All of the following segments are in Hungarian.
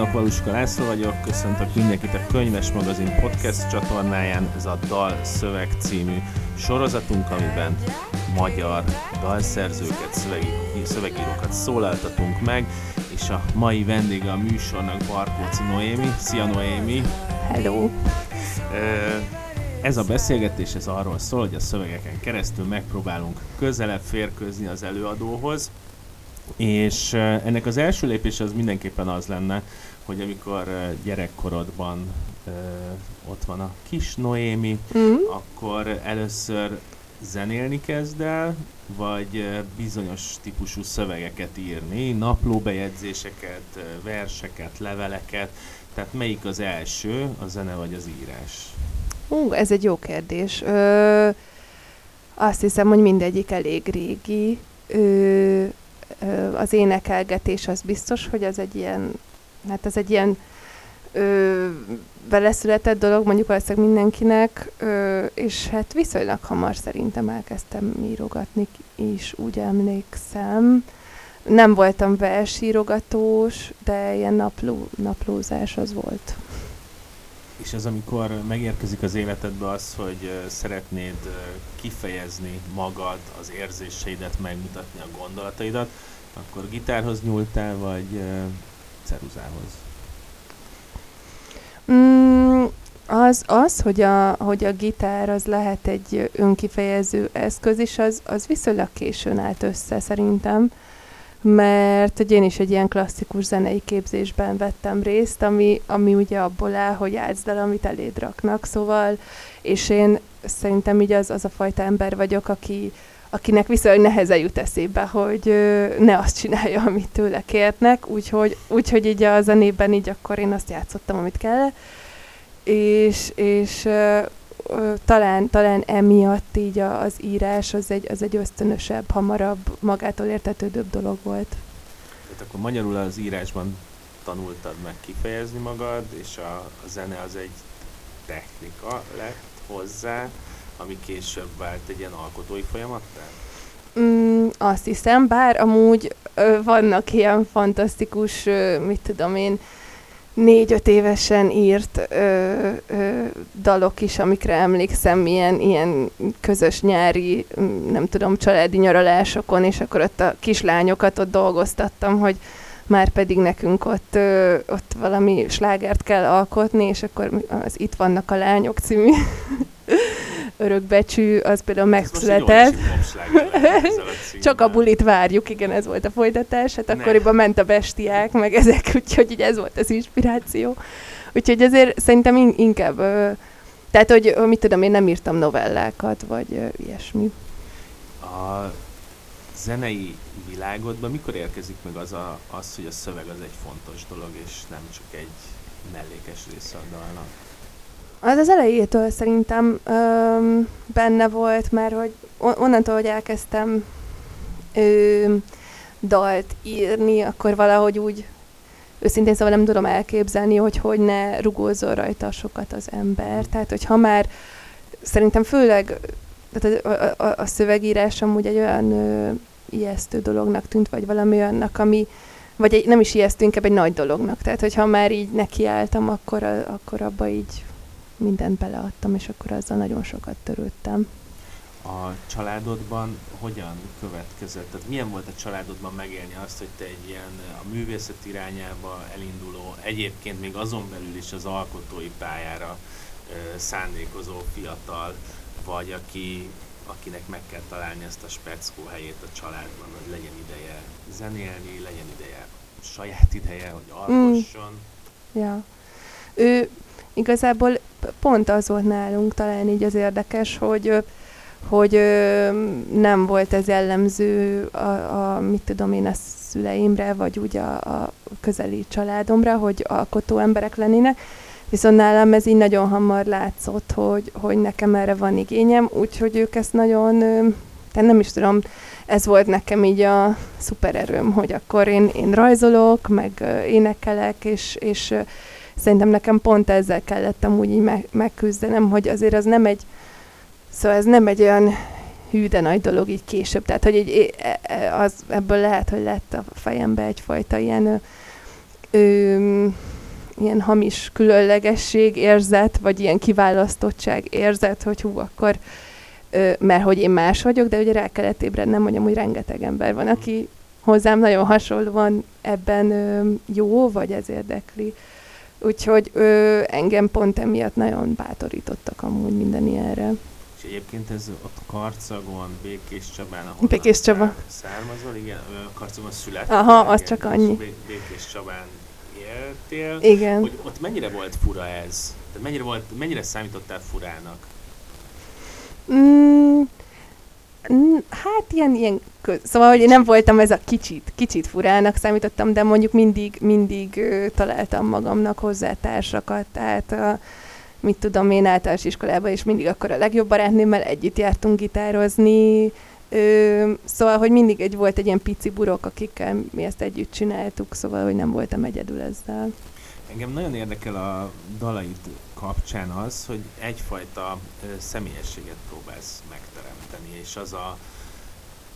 kívánok, Valuska László vagyok, köszöntök mindenkit a Könyves Magazin podcast csatornáján, ez a Dal Szöveg című sorozatunk, amiben magyar dalszerzőket, szövegírókat szólaltatunk meg, és a mai vendége a műsornak Barkóci Noémi. Szia Noémi! Hello! Ez a beszélgetés ez arról szól, hogy a szövegeken keresztül megpróbálunk közelebb férkőzni az előadóhoz, és ennek az első lépés az mindenképpen az lenne, hogy amikor gyerekkorodban ott van a kis Noémi, mm. akkor először zenélni kezd el, vagy bizonyos típusú szövegeket írni, naplóbejegyzéseket, verseket, leveleket, tehát melyik az első, a zene vagy az írás? Ú, ez egy jó kérdés. Ö, azt hiszem, hogy mindegyik elég régi. Ö, az énekelgetés az biztos, hogy az egy ilyen, hát ez egy ilyen ö, beleszületett dolog, mondjuk valószínűleg mindenkinek, ö, és hát viszonylag hamar szerintem elkezdtem írogatni is, úgy emlékszem. Nem voltam versírogatós, de ilyen napló, naplózás az volt. És ez amikor megérkezik az életedbe az, hogy szeretnéd kifejezni magad, az érzéseidet, megmutatni a gondolataidat, akkor gitárhoz nyúltál, vagy ceruzához? Mm, az, az hogy, a, hogy a gitár az lehet egy önkifejező eszköz is, az, az viszonylag későn állt össze szerintem mert hogy én is egy ilyen klasszikus zenei képzésben vettem részt, ami, ami ugye abból áll, hogy játszd el, amit eléd raknak, szóval, és én szerintem így az, az a fajta ember vagyok, aki, akinek viszonylag nehezen jut eszébe, hogy ne azt csinálja, amit tőle kérnek, úgyhogy, úgyhogy így a zenében így akkor én azt játszottam, amit kell, és, és talán, talán emiatt így az írás az egy, az egy ösztönösebb, hamarabb, magától értetődőbb dolog volt. Tehát akkor magyarul az írásban tanultad meg kifejezni magad, és a, a zene az egy technika lett hozzá, ami később vált egy ilyen alkotói folyamattá? Mm, azt hiszem, bár amúgy ö, vannak ilyen fantasztikus, ö, mit tudom én, négy-öt évesen írt ö, ö, dalok is, amikre emlékszem, ilyen, ilyen közös nyári, nem tudom, családi nyaralásokon, és akkor ott a kislányokat ott dolgoztattam, hogy már pedig nekünk ott, ö, ott valami slágert kell alkotni, és akkor az Itt vannak a lányok című örökbecsű, az például megszületett. Csak a bulit várjuk, igen, ez volt a folytatás. Hát akkoriban ment a bestiák, meg ezek, úgyhogy így ez volt az inspiráció. Úgyhogy azért szerintem inkább, tehát, hogy mit tudom, én nem írtam novellákat, vagy ilyesmi. A zenei világodban mikor érkezik meg az, a, az, hogy a szöveg az egy fontos dolog, és nem csak egy mellékes része a dalnak? Az az elejétől szerintem öm, benne volt, mert hogy onnantól, hogy elkezdtem ö, dalt írni, akkor valahogy úgy őszintén szóval nem tudom elképzelni, hogy hogy ne rugózzon rajta sokat az ember. Tehát, hogy ha már szerintem főleg tehát a, a, a szövegírás amúgy egy olyan ö, ijesztő dolognak tűnt, vagy valami olyannak, ami, vagy egy, nem is ijesztő, inkább egy nagy dolognak. Tehát, hogyha már így nekiálltam, akkor, a, akkor abba így mindent beleadtam, és akkor azzal nagyon sokat törődtem. A családodban hogyan következett? Tehát milyen volt a családodban megélni azt, hogy te egy ilyen a művészet irányába elinduló, egyébként még azon belül is az alkotói pályára ö, szándékozó fiatal, vagy aki, akinek meg kell találni ezt a speckó helyét a családban, hogy legyen ideje zenélni, legyen ideje saját ideje, hogy alkosson. Mm. Ja. Ő igazából pont az volt nálunk talán így az érdekes, hogy hogy nem volt ez jellemző a, a mit tudom én, a szüleimre, vagy úgy a, a közeli családomra, hogy alkotó emberek lennének, viszont nálam ez így nagyon hamar látszott, hogy, hogy nekem erre van igényem, úgyhogy ők ezt nagyon, tehát nem is tudom, ez volt nekem így a szupererőm, hogy akkor én, én rajzolok, meg énekelek, és, és szerintem nekem pont ezzel kellett amúgy így meg, megküzdenem, hogy azért az nem egy, szóval ez nem egy olyan hű, de nagy dolog így később. Tehát, hogy így, e, e, az, ebből lehet, hogy lett a fejembe egyfajta ilyen ö, ilyen hamis különlegesség érzet, vagy ilyen kiválasztottság érzet, hogy hú, akkor ö, mert hogy én más vagyok, de ugye rá kellett ébrednem, hogy amúgy rengeteg ember van, aki hozzám nagyon hasonlóan ebben ö, jó, vagy ez érdekli. Úgyhogy ö, engem pont emiatt nagyon bátorítottak amúgy minden ilyenre. És egyébként ez ott Karcagon, Békés Csabán, ahol Békés Csaba. származol, igen, Karcagon születtél. Aha, az igen, csak annyi. Bé- Békés Csabán éltél. Igen. Hogy ott mennyire volt fura ez? Tehát mennyire, volt, mennyire számítottál furának? Mm, hát ilyen, ilyen köz. Szóval, hogy én nem voltam ez a kicsit, kicsit furának számítottam, de mondjuk mindig, mindig ö, találtam magamnak hozzá társakat, tehát a, mit tudom én általános iskolában, és mindig akkor a legjobb barátnőmmel együtt jártunk gitározni, Ö, szóval, hogy mindig egy volt egy ilyen pici burok, akikkel mi ezt együtt csináltuk, szóval, hogy nem voltam egyedül ezzel. Engem nagyon érdekel a dalaid kapcsán az, hogy egyfajta ö, személyességet próbálsz megteremteni, és az a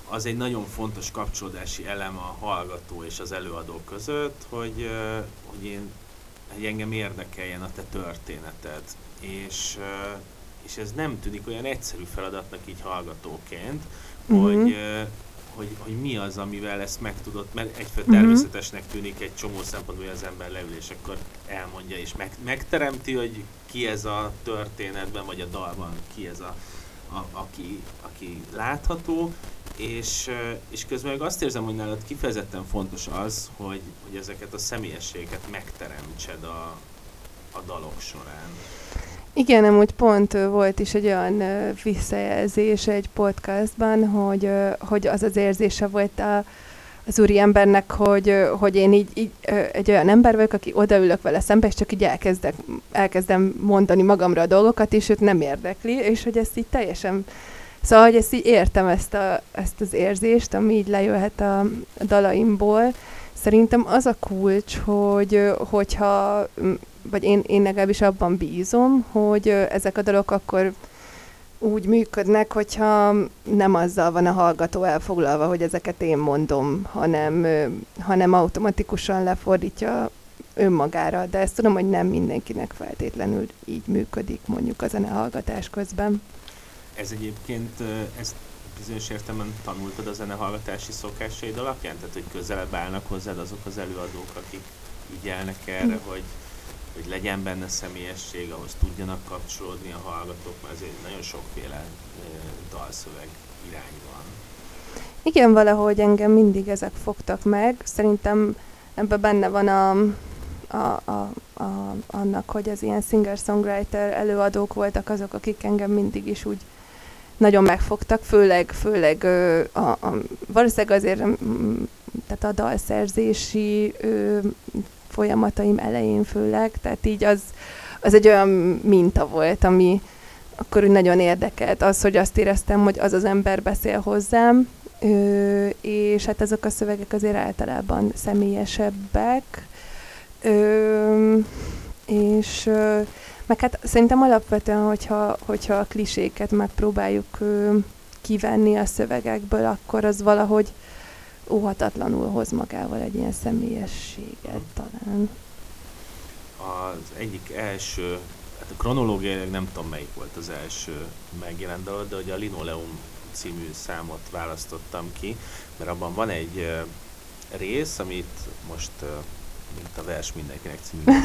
az egy nagyon fontos kapcsolódási elem a hallgató és az előadó között, hogy, hogy én hogy engem érdekeljen a te történeted. És, és ez nem tűnik olyan egyszerű feladatnak így hallgatóként, Mhm. hogy, hogy, hogy mi az, amivel ezt meg tudod, mert egyfőle Mhm. természetesnek tűnik egy csomó szempontból, hogy az ember leül, és akkor elmondja, és meg, megteremti, hogy ki ez a történetben, vagy a dalban, ki ez a, a aki, aki látható, és, és közben meg azt érzem, hogy nálad kifejezetten fontos az, hogy, hogy ezeket a személyességeket megteremtsed a, a dalok során. Igen, amúgy pont volt is egy olyan visszajelzés egy podcastban, hogy, hogy az az érzése volt a, az úri embernek, hogy, hogy én így, így egy olyan ember vagyok, aki odaülök vele szembe, és csak így elkezdek, elkezdem mondani magamra a dolgokat, és őt nem érdekli, és hogy ezt így teljesen Szóval, hogy ezt így értem, ezt, a, ezt az érzést, ami így lejöhet a, dalaimból. Szerintem az a kulcs, hogy hogyha, vagy én, én legalábbis abban bízom, hogy ezek a dalok akkor úgy működnek, hogyha nem azzal van a hallgató elfoglalva, hogy ezeket én mondom, hanem, hanem automatikusan lefordítja önmagára, de ezt tudom, hogy nem mindenkinek feltétlenül így működik mondjuk a zenehallgatás közben. Ez egyébként, ö, ezt bizonyos értelemben tanultad a zenehallgatási szokásaid alapján? Tehát, hogy közelebb állnak hozzád azok az előadók, akik ügyelnek erre, hogy, hogy legyen benne személyesség, ahhoz tudjanak kapcsolódni a hallgatók, mert azért nagyon sokféle dalszöveg irány van. Igen, valahogy engem mindig ezek fogtak meg. Szerintem ebben benne van a, a, a, a, annak, hogy az ilyen singer-songwriter előadók voltak azok, akik engem mindig is úgy nagyon megfogtak, főleg, főleg a, a, valószínűleg azért mm, tehát a dalszerzési folyamataim elején főleg, tehát így az, az egy olyan minta volt, ami akkor úgy nagyon érdekelt. Az, hogy azt éreztem, hogy az az ember beszél hozzám, ö, és hát ezek a szövegek azért általában személyesebbek, ö, és ö, meg hát szerintem alapvetően, hogyha, hogyha a kliséket megpróbáljuk ö, kivenni a szövegekből, akkor az valahogy óhatatlanul hoz magával egy ilyen személyességet talán. Az egyik első, hát a kronológiailag nem tudom melyik volt az első megjelent dalod, de hogy a Linoleum című számot választottam ki, mert abban van egy rész, amit most mint a vers mindenkinek című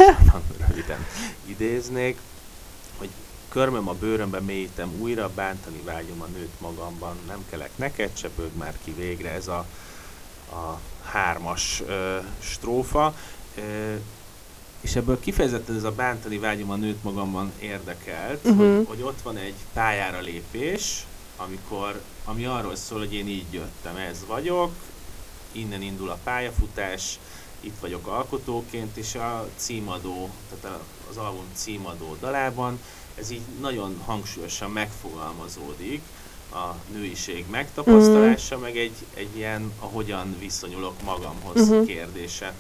röviden idéznék, hogy körmöm a bőrömbe mélyítem újra, bántani vágyom a nőt magamban, nem kelek neked, csepög már ki végre, ez a, a hármas ö, strófa. Ö, és ebből kifejezetten ez a bántani vágyom a nőt magamban érdekelt, Mhm. hogy, hogy ott van egy pályára lépés, amikor, ami arról szól, hogy én így jöttem, ez vagyok, innen indul a pályafutás, itt vagyok alkotóként, és a címadó, tehát az album címadó dalában ez így nagyon hangsúlyosan megfogalmazódik, a nőiség megtapasztalása, meg egy, egy ilyen, ahogyan viszonyulok magamhoz Mhm. kérdése.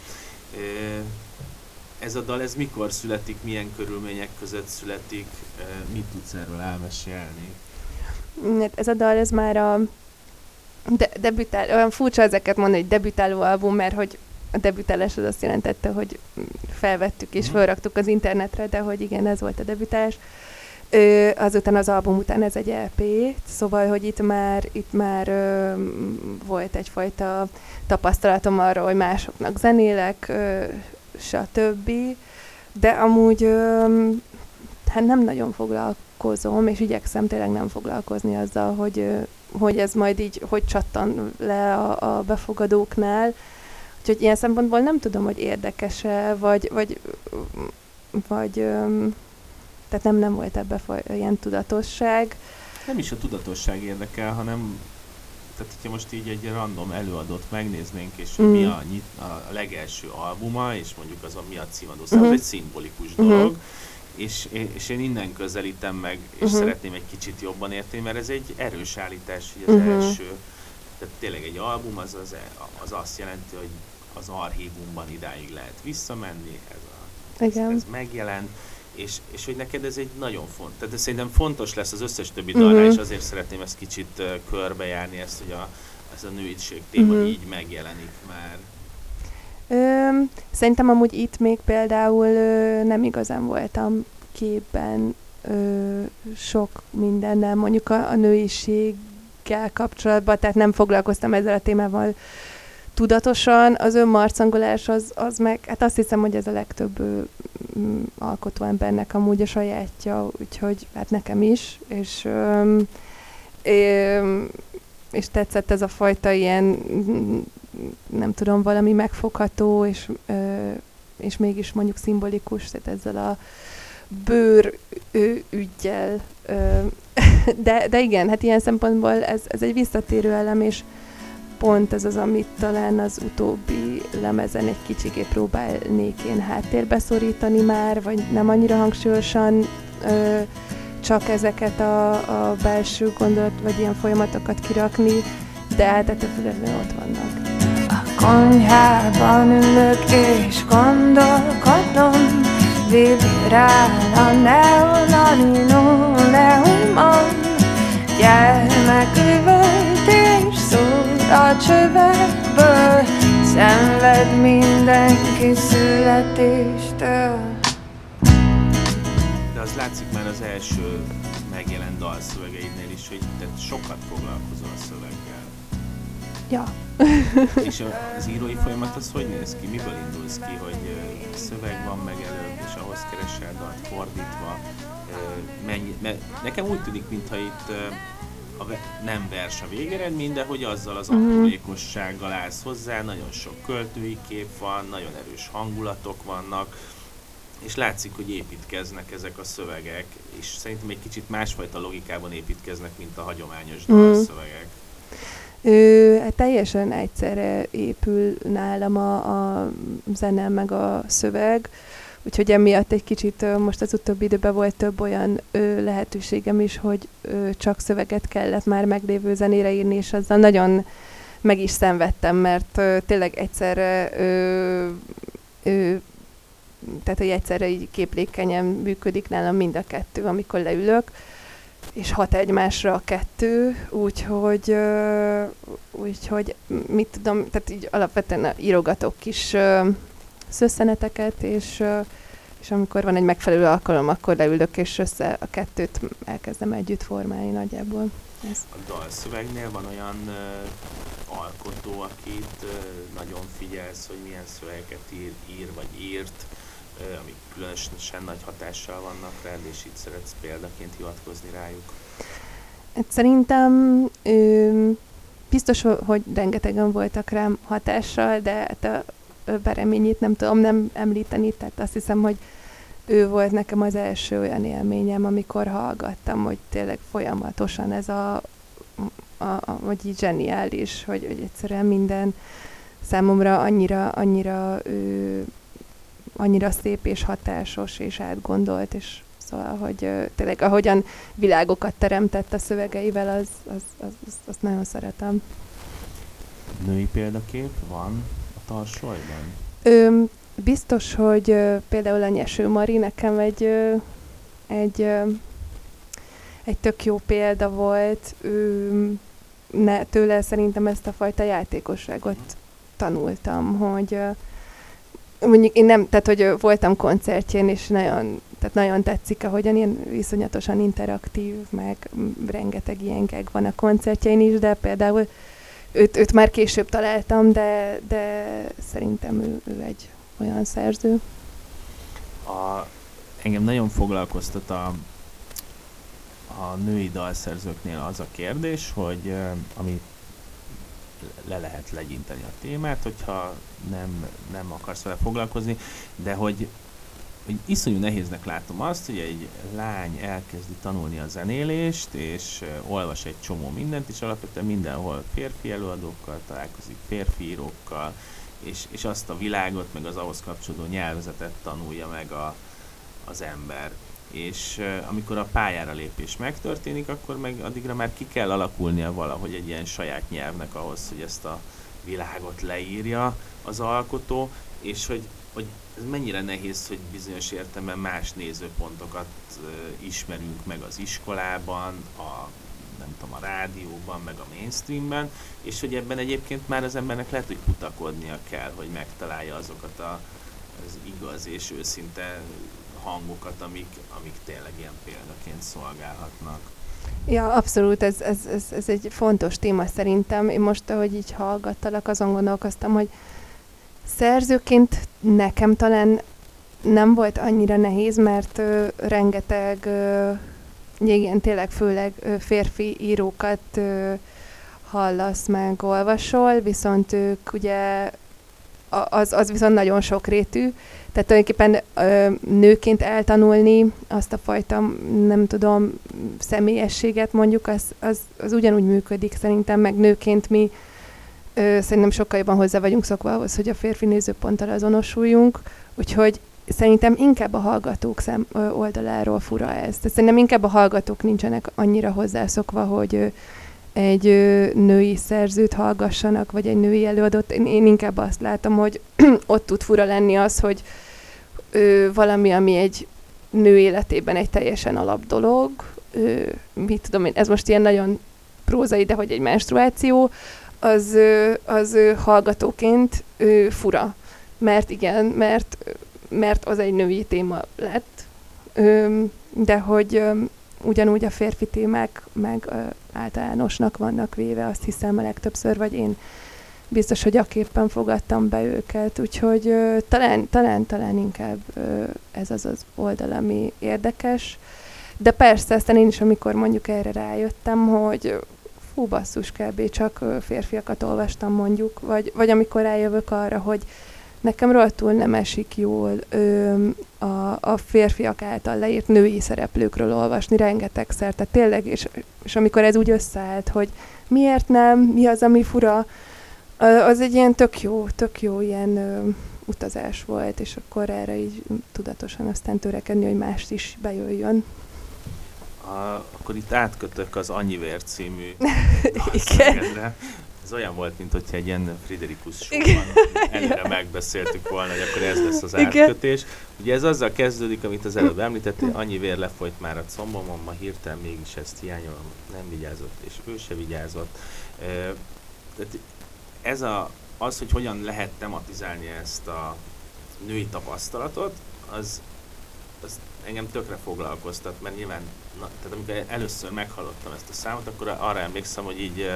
Ez a dal, ez mikor születik, milyen körülmények között születik, mit tudsz erről elmesélni? Hát ez a dal, ez már a de, debütál, olyan furcsa ezeket mondani, hogy debütáló album, mert hogy a debütálás az azt jelentette, hogy felvettük és mhm. felraktuk az internetre, de hogy igen, ez volt a debütálás. Ö, azután az album után ez egy EP, szóval, hogy itt már, itt már ö, volt egyfajta tapasztalatom arról, hogy másoknak zenélek, ö, stb. De amúgy ö, hát nem nagyon foglalkozom, és igyekszem tényleg nem foglalkozni azzal, hogy, ö, hogy ez majd így, hogy csattan le a, a befogadóknál. Úgyhogy ilyen szempontból nem tudom, hogy érdekese, vagy, vagy, vagy ö, tehát nem, nem volt ebbe ilyen tudatosság. Nem is a tudatosság érdekel, hanem tehát hogyha most így egy random előadót megnéznénk, és mm. mi a, a legelső albuma, és mondjuk az a mi a címadó, szóval mm-hmm. egy szimbolikus mm-hmm. dolog, és, és én innen közelítem meg, és uh-huh. szeretném egy kicsit jobban érteni, mert ez egy erős állítás, hogy az uh-huh. első, tehát tényleg egy album az, az, az azt jelenti, hogy az archívumban idáig lehet visszamenni, ez, a, ez, ez megjelent, és, és hogy neked ez egy nagyon fontos, tehát ez szerintem fontos lesz az összes többi dalra, uh-huh. és azért szeretném ezt kicsit uh, körbejárni, ezt, hogy a, ez a nőiség téma uh-huh. így megjelenik már. Ö, szerintem amúgy itt még például ö, nem igazán voltam képben ö, sok mindennel, mondjuk a, a nőiséggel kapcsolatban, tehát nem foglalkoztam ezzel a témával tudatosan, az önmarcangolás az, az meg, hát azt hiszem, hogy ez a legtöbb m, alkotó embernek amúgy a sajátja, úgyhogy hát nekem is, és ö, ö, és tetszett ez a fajta ilyen, nem tudom, valami megfogható, és, ö, és mégis mondjuk szimbolikus, tehát ezzel a bőr ő, ügyjel. Ö, de, de igen, hát ilyen szempontból ez, ez egy visszatérő elem, és pont ez az, amit talán az utóbbi lemezen egy kicsikét próbálnék én háttérbe szorítani már, vagy nem annyira hangsúlyosan ö, csak ezeket a, a belső gondolat, vagy ilyen folyamatokat kirakni, de hát ettől ott vannak. A konyhában ülök és gondolkodom, vibrál a neonarinó leumon, gyermeküvölt és szól a csövekből, szenved mindenki születéstől az látszik már az első megjelent dalszövegeidnél is, hogy te sokat foglalkozol a szöveggel. Ja. és az írói folyamat az hogy néz ki? Miből indulsz ki, hogy szöveg van meg előbb, és ahhoz keresel dalt fordítva? Mennyi, mert nekem úgy tűnik, mintha itt a nem vers a végeredmény, de hogy azzal az mhm. aprólékossággal állsz hozzá, nagyon sok költői kép van, nagyon erős hangulatok vannak, és látszik, hogy építkeznek ezek a szövegek, és szerintem egy kicsit másfajta logikában építkeznek, mint a hagyományos mm. dalszövegek. Ő, hát teljesen egyszerre épül nálam a, a zene meg a szöveg, úgyhogy emiatt egy kicsit most az utóbbi időben volt több olyan ö, lehetőségem is, hogy ö, csak szöveget kellett már meglévő zenére írni, és azzal nagyon meg is szenvedtem, mert ö, tényleg egyszerre ö, ö, tehát hogy egyszerre így képlékenyen működik nálam mind a kettő, amikor leülök, és hat egymásra a kettő, úgyhogy, úgyhogy mit tudom, tehát így alapvetően írogatok kis szösszeneteket, és, és amikor van egy megfelelő alkalom, akkor leülök, és össze a kettőt elkezdem együtt formálni nagyjából. Ez. A dalszövegnél van olyan uh, alkotó, akit uh, nagyon figyelsz, hogy milyen szövegeket ír, ír vagy írt, amik különösen nagy hatással vannak rád, és itt szeretsz példaként hivatkozni rájuk? Hát szerintem ö, biztos, hogy rengetegen voltak rám hatással, de hát a Bereményét nem tudom nem említeni, tehát azt hiszem, hogy ő volt nekem az első olyan élményem, amikor hallgattam, hogy tényleg folyamatosan ez a, a, a vagy így zseniális, hogy, hogy egyszerűen minden számomra annyira, annyira ő, annyira szép és hatásos és átgondolt, és szóval, hogy tényleg ahogyan világokat teremtett a szövegeivel, az, az, az, az, azt nagyon szeretem. Női példakép van tarsolyban? Ö, biztos, hogy uh, például a Nyeső Mari nekem egy, uh, egy, uh, egy tök jó példa volt. Ő, ne, tőle szerintem ezt a fajta játékosságot tanultam, hogy ö, mondjuk én nem, tehát hogy ö, voltam koncertjén, és nagyon, tehát nagyon tetszik, ahogyan ilyen viszonyatosan interaktív, meg rengeteg ilyen geg van a koncertjein is, de például őt, őt már később találtam, de, de szerintem ő, ő egy olyan szerző. A, engem nagyon foglalkoztat a, a női dalszerzőknél az a kérdés, hogy ami le lehet legyinteni a témát, hogyha nem, nem akarsz vele foglalkozni, de hogy, hogy iszonyú nehéznek látom azt, hogy egy lány elkezdi tanulni a zenélést, és olvas egy csomó mindent, és alapvetően mindenhol férfi előadókkal találkozik, férfi írókkal, és, és azt a világot, meg az ahhoz kapcsolódó nyelvezetet tanulja meg a, az ember. És amikor a pályára lépés megtörténik, akkor meg addigra már ki kell alakulnia valahogy egy ilyen saját nyelvnek ahhoz, hogy ezt a világot leírja az alkotó, és hogy, hogy ez mennyire nehéz, hogy bizonyos értelemben más nézőpontokat ismerünk meg az iskolában, a nem tudom, a rádióban, meg a mainstreamben, és hogy ebben egyébként már az embernek lehet, hogy kutakodnia kell, hogy megtalálja azokat a, az igaz és őszinte hangokat, amik, amik tényleg ilyen példaként szolgálhatnak. Ja, abszolút, ez, ez, ez, ez egy fontos téma szerintem. Én most, ahogy így hallgattalak, azon gondolkoztam, hogy szerzőként nekem talán nem volt annyira nehéz, mert ö, rengeteg ö, igen, tényleg főleg férfi írókat hallasz meg, olvasol, viszont ők ugye az, az viszont nagyon sokrétű, tehát tulajdonképpen ö, nőként eltanulni azt a fajta, nem tudom, személyességet mondjuk, az, az, az ugyanúgy működik szerintem, meg nőként mi ö, szerintem sokkal jobban hozzá vagyunk szokva ahhoz, hogy a férfi nézőponttal azonosuljunk, úgyhogy szerintem inkább a hallgatók szem, oldaláról fura ez. Tehát szerintem inkább a hallgatók nincsenek annyira hozzászokva, hogy egy női szerzőt hallgassanak, vagy egy női előadót. Én, én inkább azt látom, hogy ott tud fura lenni az, hogy ö, valami, ami egy nő életében egy teljesen alap dolog, ö, mit tudom én, ez most ilyen nagyon prózai, de hogy egy menstruáció, az, az hallgatóként fura. Mert igen, mert mert az egy női téma lett, de hogy ugyanúgy a férfi témák meg általánosnak vannak véve, azt hiszem a legtöbbször, vagy én biztos, hogy aképpen fogadtam be őket, úgyhogy talán, talán, talán inkább ez az az oldal, ami érdekes. De persze, aztán én is, amikor mondjuk erre rájöttem, hogy fú, basszus, kb. csak férfiakat olvastam mondjuk, vagy, vagy amikor rájövök arra, hogy Nekem rohadtul nem esik jól ö, a, a férfiak által leírt női szereplőkről olvasni rengetegszer, tehát tényleg, és, és amikor ez úgy összeállt, hogy miért nem, mi az, ami fura, az egy ilyen tök jó, tök jó ilyen ö, utazás volt, és akkor erre így tudatosan aztán törekedni, hogy mást is bejöjjön. A, akkor itt átkötök az Annyivér című Igen. ez olyan volt, mint hogyha egy ilyen Friderikus showban előre megbeszéltük volna, hogy akkor ez lesz az átkötés. Ugye ez azzal kezdődik, amit az előbb említettél, annyi vér lefolyt már a combomon, ma hirtelen mégis ezt hiányolom, nem vigyázott, és ő se vigyázott. Tehát ez a, az, hogy hogyan lehet tematizálni ezt a női tapasztalatot, az, az engem tökre foglalkoztat, mert nyilván, na, tehát amikor először meghallottam ezt a számot, akkor arra emlékszem, hogy így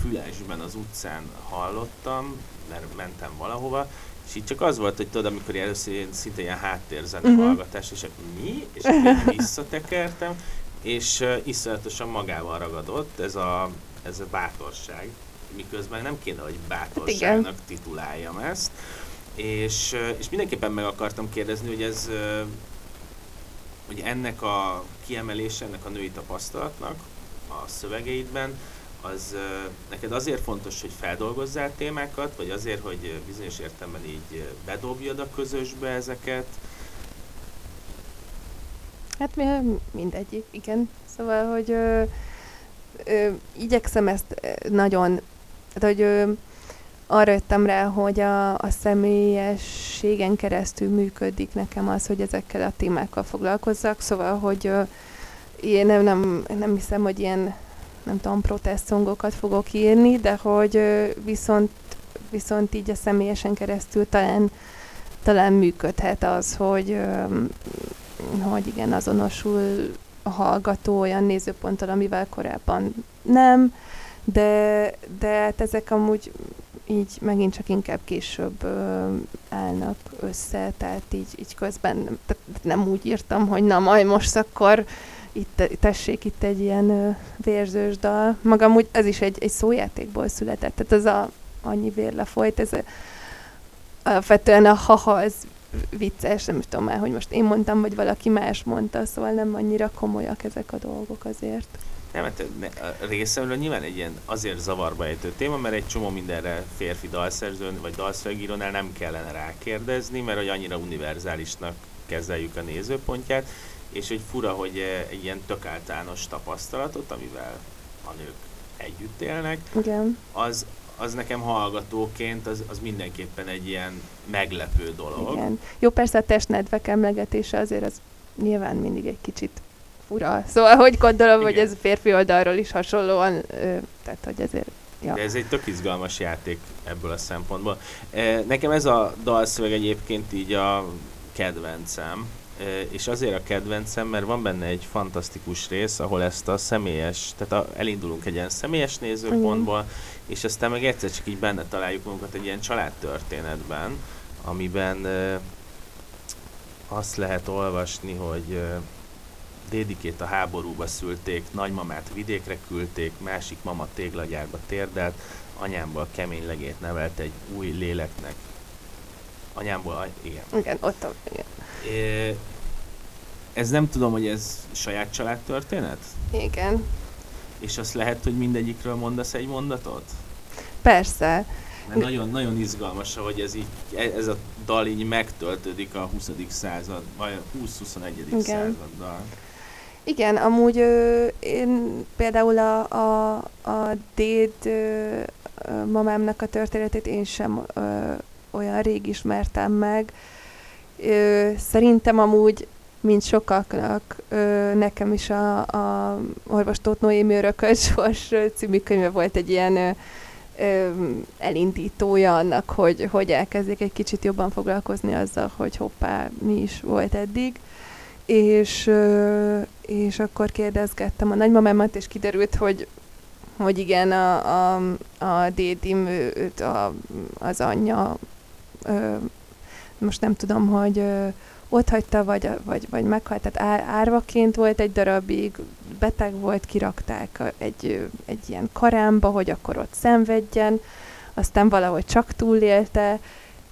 fülesben az utcán hallottam, mert mentem valahova, és így csak az volt, hogy tudod, amikor először ilyen, szinte ilyen háttérzene uh-huh. hallgatás, és mi? És visszatekertem, és uh, iszonyatosan magával ragadott ez a, ez a bátorság, miközben nem kéne, hogy bátorságnak tituláljam ezt. És, és mindenképpen meg akartam kérdezni, hogy ez hogy ennek a kiemelése, ennek a női tapasztalatnak a szövegeidben, az neked azért fontos, hogy feldolgozzál témákat, vagy azért, hogy bizonyos értelemben így bedobjad a közösbe ezeket? Hát mindegyik, igen. Szóval, hogy ö, ö, igyekszem ezt nagyon, hát, hogy ö, arra jöttem rá, hogy a, a személyességen keresztül működik nekem az, hogy ezekkel a témákkal foglalkozzak, szóval, hogy ö, én nem, nem, nem hiszem, hogy ilyen nem tudom, protest szongokat fogok írni, de hogy viszont viszont így a személyesen keresztül talán, talán működhet az, hogy, hogy igen, azonosul a hallgató olyan nézőponttal, amivel korábban nem, de, de hát ezek amúgy így megint csak inkább később ö, állnak össze, tehát így, így közben tehát nem úgy írtam, hogy na majd most akkor itt, tessék itt egy ilyen ö, vérzős dal. Magam úgy, ez is egy, egy szójátékból született, tehát ez a annyi vér lefolyt, ez a, alapvetően a haha, ez vicces, nem tudom már, hogy most én mondtam, vagy valaki más mondta, szóval nem annyira komolyak ezek a dolgok azért. Nem, hát részemről nyilván egy ilyen azért zavarba ejtő téma, mert egy csomó mindenre férfi dalszerzőn vagy dalszövegírónál nem kellene rákérdezni, mert hogy annyira univerzálisnak kezeljük a nézőpontját, és egy fura, hogy egy ilyen tök általános tapasztalatot, amivel a nők együtt élnek, Igen. az, az nekem hallgatóként az, az mindenképpen egy ilyen meglepő dolog. Igen. Jó, persze a testnedvek emlegetése azért az nyilván mindig egy kicsit fura. Szóval hogy gondolom, Igen. hogy ez férfi oldalról is hasonlóan, ö, tehát hogy ezért Ja. De ez egy tök izgalmas játék ebből a szempontból. Nekem ez a dalszöveg egyébként így a kedvencem, és azért a kedvencem, mert van benne egy fantasztikus rész, ahol ezt a személyes, tehát a, elindulunk egy ilyen személyes nézőpontból, Igen. és aztán meg egyszer csak így benne találjuk magunkat egy ilyen családtörténetben, amiben azt lehet olvasni, hogy Dédikét a háborúba szülték, nagymamát vidékre küldték, másik mama téglagyárba térdelt, anyámból kemény legét nevelt egy új léleknek. Anyámból, igen. Igen, ott a, igen. É, ez nem tudom, hogy ez saját család történet? Igen. És azt lehet, hogy mindegyikről mondasz egy mondatot? Persze. Mert nagyon, nagyon izgalmas, hogy ez, így, ez a dal így megtöltődik a 20. század, vagy a 20-21. századdal. Igen, amúgy ö, én például a, a, a déd ö, mamámnak a történetét én sem ö, olyan rég ismertem meg. Ö, szerintem amúgy, mint sokaknak, ö, nekem is a, a orvos Tóth Noémi Örökös című könyve volt egy ilyen ö, elindítója annak, hogy, hogy elkezdjék egy kicsit jobban foglalkozni azzal, hogy hoppá, mi is volt eddig és, és akkor kérdezgettem a nagymamámat, és kiderült, hogy hogy igen, a, a, a dédim, őt a, az anyja, ö, most nem tudom, hogy ö, ott hagyta, vagy, vagy, vagy meghalt, tehát árvaként volt egy darabig, beteg volt, kirakták egy, egy ilyen karámba, hogy akkor ott szenvedjen, aztán valahogy csak túlélte,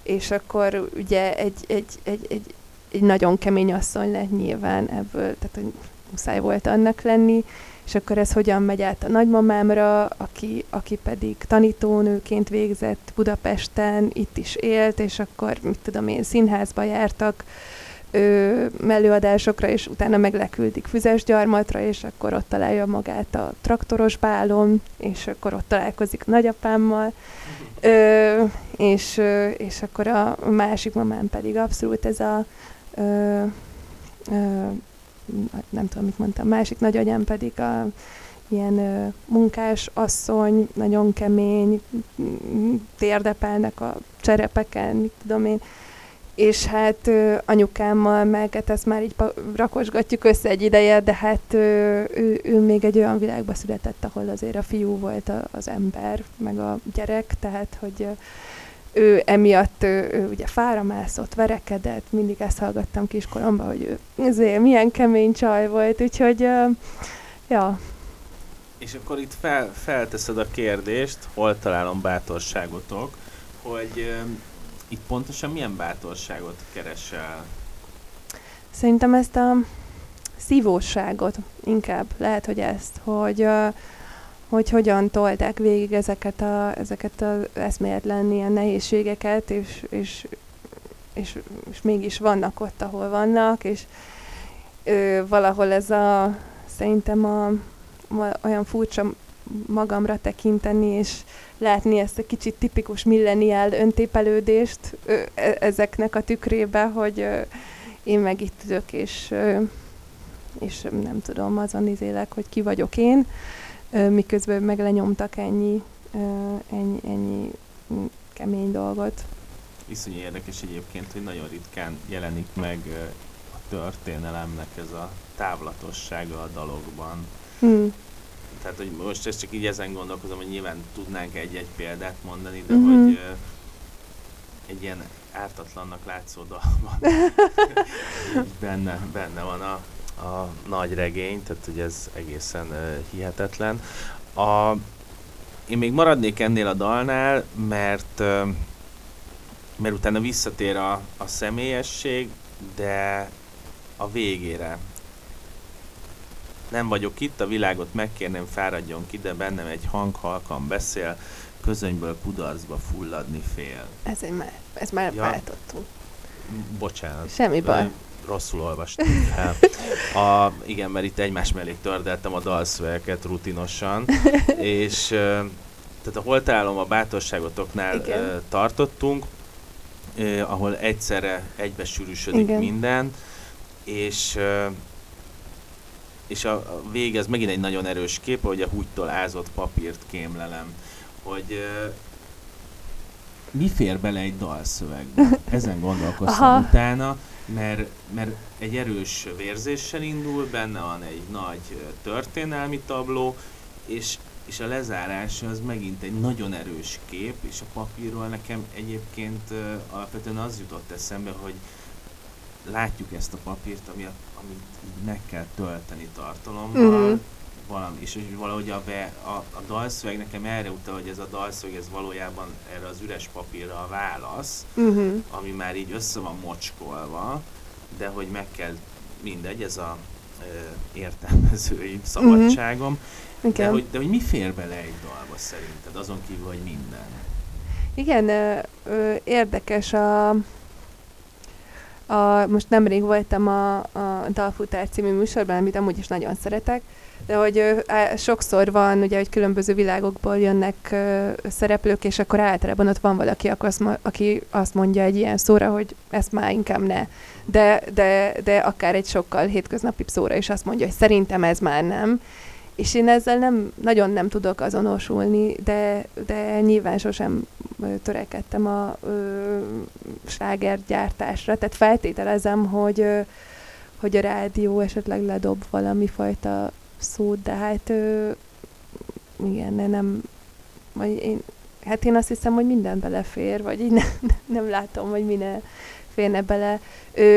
és akkor ugye egy, egy, egy, egy, egy nagyon kemény asszony lett nyilván ebből, tehát hogy muszáj volt annak lenni, és akkor ez hogyan megy át a nagymamámra, aki, aki pedig tanítónőként végzett Budapesten, itt is élt, és akkor, mit tudom én, színházba jártak ö, előadásokra, és utána meg leküldik Füzesgyarmatra, és akkor ott találja magát a traktoros bálon, és akkor ott találkozik nagyapámmal, ö, és, és akkor a másik mamám pedig abszolút ez a ö, ö, nem tudom, mit mondtam, másik nagyanyám pedig a ilyen ö, munkás asszony, nagyon kemény, térdepelnek a cserepeken, mit tudom én, és hát ö, anyukámmal meg, hát ezt már így rakosgatjuk össze egy ideje, de hát ö, ő, ő még egy olyan világba született, ahol azért a fiú volt a, az ember, meg a gyerek, tehát hogy ö, ő emiatt ő, ő ugye fára mászott, verekedett, mindig ezt hallgattam kiskoromban, hogy ő azért milyen kemény csaj volt, úgyhogy ja. És akkor itt fel, felteszed a kérdést, hol találom bátorságotok, hogy itt pontosan milyen bátorságot keresel? Szerintem ezt a szívóságot inkább, lehet, hogy ezt, hogy uh, hogy hogyan tolták végig ezeket, a, ezeket az eszméletlen ilyen nehézségeket, és, és, és, és mégis vannak ott, ahol vannak, és ö, valahol ez a, szerintem a, olyan furcsa magamra tekinteni, és látni ezt a kicsit tipikus milleniál öntépelődést ö, e, ezeknek a tükrébe, hogy ö, én meg itt ülök, és, ö, és nem tudom, azon izélek, hogy ki vagyok én miközben meg lenyomtak ennyi, ennyi, ennyi kemény dolgot. Iszonyú érdekes egyébként, hogy nagyon ritkán jelenik meg a történelemnek ez a távlatossága a dalokban. Hmm. Tehát, hogy most ezt csak így ezen gondolkozom, hogy nyilván tudnánk egy-egy példát mondani, de mm-hmm. hogy egy ilyen ártatlannak látszó dalban benne, benne van a, a nagy regény, tehát hogy ez egészen uh, hihetetlen. A, én még maradnék ennél a dalnál, mert uh, mert utána visszatér a, a személyesség, de a végére. Nem vagyok itt, a világot megkérném, fáradjon ki, de bennem egy hang halkan beszél, közönyből kudarcba fulladni fél. Ez, egy már, ez már ja. váltottunk. Bocsánat. Semmi baj. Rosszul olvastam el. A, igen, mert itt egymás mellé tördeltem a dalszövegeket rutinosan, és tehát a holtálom a bátorságotoknál igen. tartottunk, eh, ahol egyszerre egybesűrűsödik Igen. minden, és és a, a vége, ez megint egy nagyon erős kép, hogy a húgytól ázott papírt kémlelem, hogy mi fér bele egy dalszövegbe? Ezen gondolkoztam Aha. utána, mert, mert egy erős vérzéssel indul, benne van egy nagy történelmi tabló, és és a lezárása az megint egy nagyon erős kép, és a papírról nekem egyébként alapvetően az jutott eszembe, hogy látjuk ezt a papírt, ami a, amit meg kell tölteni tartalommal, mm. Valami, és hogy valahogy a, be, a, a dalszöveg nekem erre utal, hogy ez a dalszöveg ez valójában erre az üres papírra a válasz, mm-hmm. ami már így össze van mocskolva, de hogy meg kell, mindegy, ez a értelmezői szabadságom, mm-hmm. De, hogy, de hogy mi fér bele egy dalba szerinted, azon kívül, hogy minden? Igen, ö, ö, érdekes a, a, most nemrég voltam a, a Dalfutár című műsorban, amit amúgy is nagyon szeretek, de hogy sokszor van, ugye, hogy különböző világokból jönnek szereplők, és akkor általában ott van valaki, aki azt mondja egy ilyen szóra, hogy ezt már inkább ne. De, de, de akár egy sokkal hétköznapi szóra is azt mondja, hogy szerintem ez már nem. És én ezzel nem, nagyon nem tudok azonosulni, de, de nyilván sosem törekedtem a ö, slágergyártásra, tehát feltételezem, hogy, ö, hogy a rádió esetleg ledob valami fajta szót, de hát ö, igen, nem, vagy én, hát én azt hiszem, hogy minden belefér, vagy így nem, nem látom, hogy mine férne bele,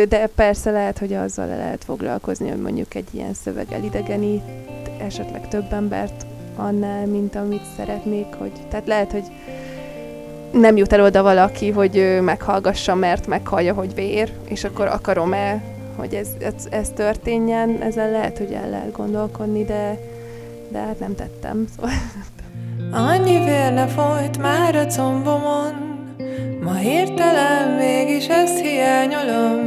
de persze lehet, hogy azzal le lehet foglalkozni, hogy mondjuk egy ilyen szöveg elidegenít esetleg több embert annál, mint amit szeretnék, hogy, tehát lehet, hogy nem jut el oda valaki, hogy ő meghallgassa, mert meghallja, hogy vér, és akkor akarom-e, hogy ez, ez, ez történjen, ezzel lehet, hogy el lehet gondolkodni, de, de hát nem tettem. Szóval. Annyi vér ne folyt már a combomon, Ma hirtelen mégis ezt hiányolom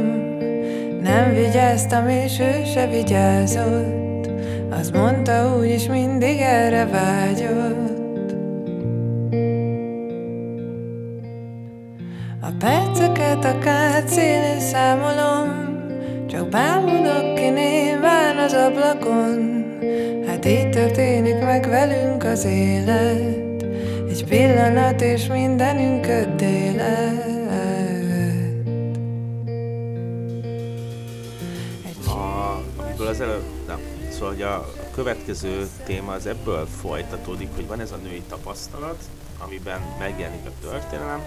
Nem vigyáztam és ő se vigyázott Azt mondta úgyis mindig erre vágyott A perceket a kátszélén számolom Csak bámulok ki néván az ablakon. Hát így történik meg velünk az élet. Egy pillanat és mindenünk amiből az előbb, nem, szóval hogy a következő téma az ebből folytatódik, hogy van ez a női tapasztalat, amiben megjelenik a történelem,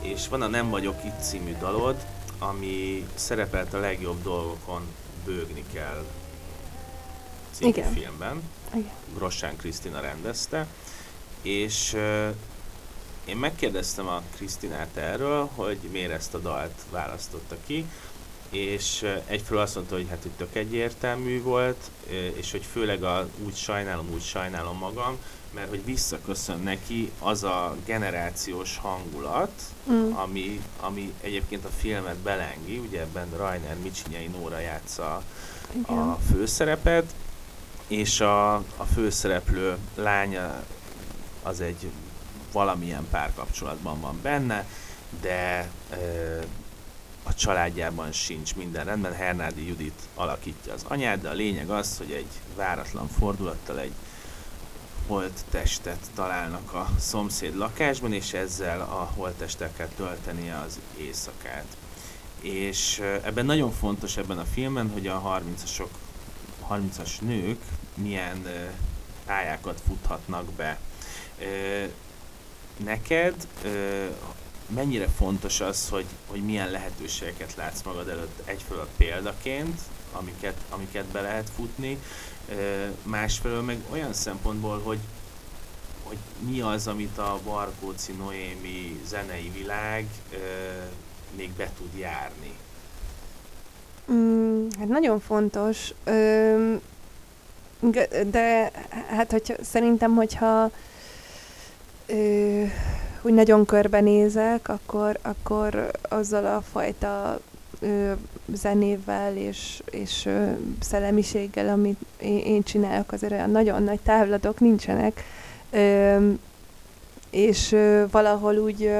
és van a Nem vagyok itt című dalod, ami szerepelt a legjobb dolgokon bőgni kell című Igen. filmben. Igen. Grossán Krisztina rendezte és uh, én megkérdeztem a Krisztinát erről, hogy miért ezt a dalt választotta ki, és uh, egyfelől azt mondta, hogy hát hogy tök egyértelmű volt, uh, és hogy főleg a úgy sajnálom, úgy sajnálom magam, mert hogy visszaköszön neki az a generációs hangulat, mm. ami, ami egyébként a filmet belengi, ugye ebben Rainer Micsinyei Nóra játsza Igen. a főszerepet, és a, a főszereplő lánya az egy valamilyen párkapcsolatban van benne, de ö, a családjában sincs minden rendben. Hernádi Judit alakítja az anyát, de a lényeg az, hogy egy váratlan fordulattal egy holttestet találnak a szomszéd lakásban, és ezzel a holttestekkel töltenie az éjszakát. És ebben nagyon fontos ebben a filmen, hogy a 30-asok, 30-as nők milyen pályákat futhatnak be. Neked mennyire fontos az, hogy, hogy milyen lehetőségeket látsz magad előtt egyfelől példaként, amiket, amiket be lehet futni, másfelől meg olyan szempontból, hogy, hogy mi az, amit a Barkóci Noémi zenei világ még be tud járni. Mm, hát nagyon fontos, de hát hogy szerintem, hogyha ö, úgy nagyon körbenézek, akkor, akkor azzal a fajta ö, zenével és, és szellemiséggel, amit én, csinálok, azért olyan nagyon nagy távlatok nincsenek. És valahol úgy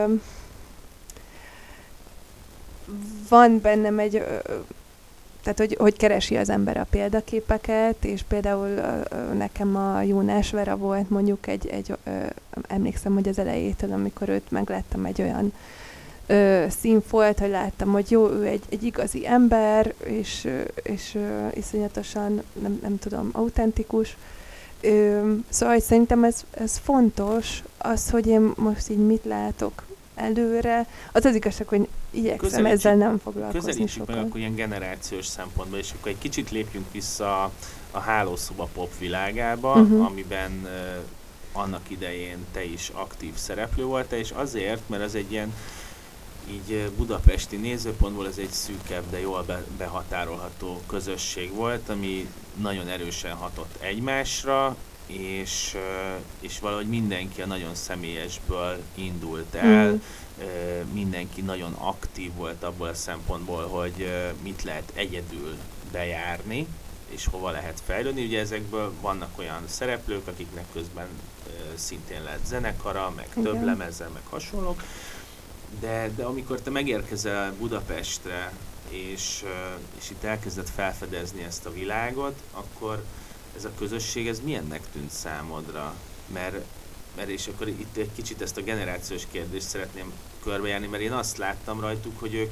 van bennem egy tehát, hogy, hogy keresi az ember a példaképeket, és például nekem a Jónás Vera volt mondjuk egy, egy emlékszem, hogy az elejétől, amikor őt megláttam egy olyan ö, színfolt, hogy láttam, hogy jó, ő egy, egy igazi ember, és, és ö, iszonyatosan, nem, nem tudom, autentikus. Ö, szóval hogy szerintem ez, ez fontos, az, hogy én most így mit látok előre. Az az igazság, hogy igyekszem közelítsük, ezzel nem foglalkozni sokat. meg akkor ilyen generációs szempontból, és akkor egy kicsit lépjünk vissza a, a hálószoba pop világába, uh-huh. amiben uh, annak idején te is aktív szereplő voltál, és azért, mert ez egy ilyen így budapesti nézőpontból ez egy szűkebb, de jól be, behatárolható közösség volt, ami nagyon erősen hatott egymásra, és, és valahogy mindenki a nagyon személyesből indult el, mm. mindenki nagyon aktív volt abból a szempontból, hogy mit lehet egyedül bejárni, és hova lehet fejlődni. Ugye ezekből vannak olyan szereplők, akiknek közben szintén lehet zenekara, meg Igen. több lemeze, meg hasonlók, de, de amikor te megérkezel Budapestre, és, és itt elkezded felfedezni ezt a világot, akkor ez a közösség, ez milyennek tűnt számodra? Mert, mert és akkor itt egy kicsit ezt a generációs kérdést szeretném körbejárni, mert én azt láttam rajtuk, hogy ők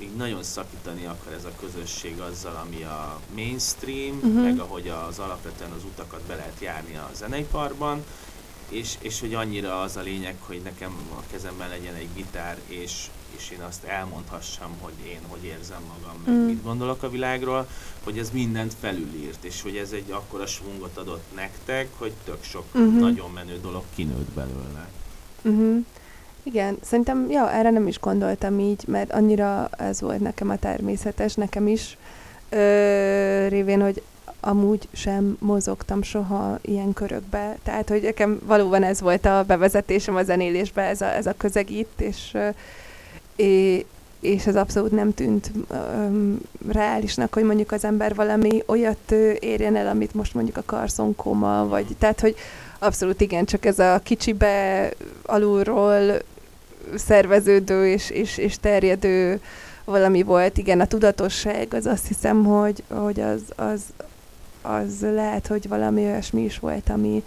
így nagyon szakítani akar ez a közösség azzal, ami a mainstream, uh-huh. meg ahogy az alapvetően az utakat be lehet járni a zeneiparban, és, és hogy annyira az a lényeg, hogy nekem a kezemben legyen egy gitár, és, és én azt elmondhassam, hogy én hogy érzem magam, meg mm. mit gondolok a világról, hogy ez mindent felülírt, és hogy ez egy akkora svungot adott nektek, hogy tök sok uh-huh. nagyon menő dolog kinőtt belőle. Uh-huh. Igen, szerintem, ja, erre nem is gondoltam így, mert annyira ez volt nekem a természetes, nekem is, ö, révén, hogy amúgy sem mozogtam soha ilyen körökbe. Tehát, hogy nekem valóban ez volt a bevezetésem a zenélésbe, ez a, ez a közeg és, és, ez abszolút nem tűnt um, reálisnak, hogy mondjuk az ember valami olyat érjen el, amit most mondjuk a Carson koma, vagy tehát, hogy abszolút igen, csak ez a kicsibe alulról szerveződő és, és, és terjedő valami volt. Igen, a tudatosság az azt hiszem, hogy, hogy az, az, az lehet, hogy valami olyasmi is volt, ami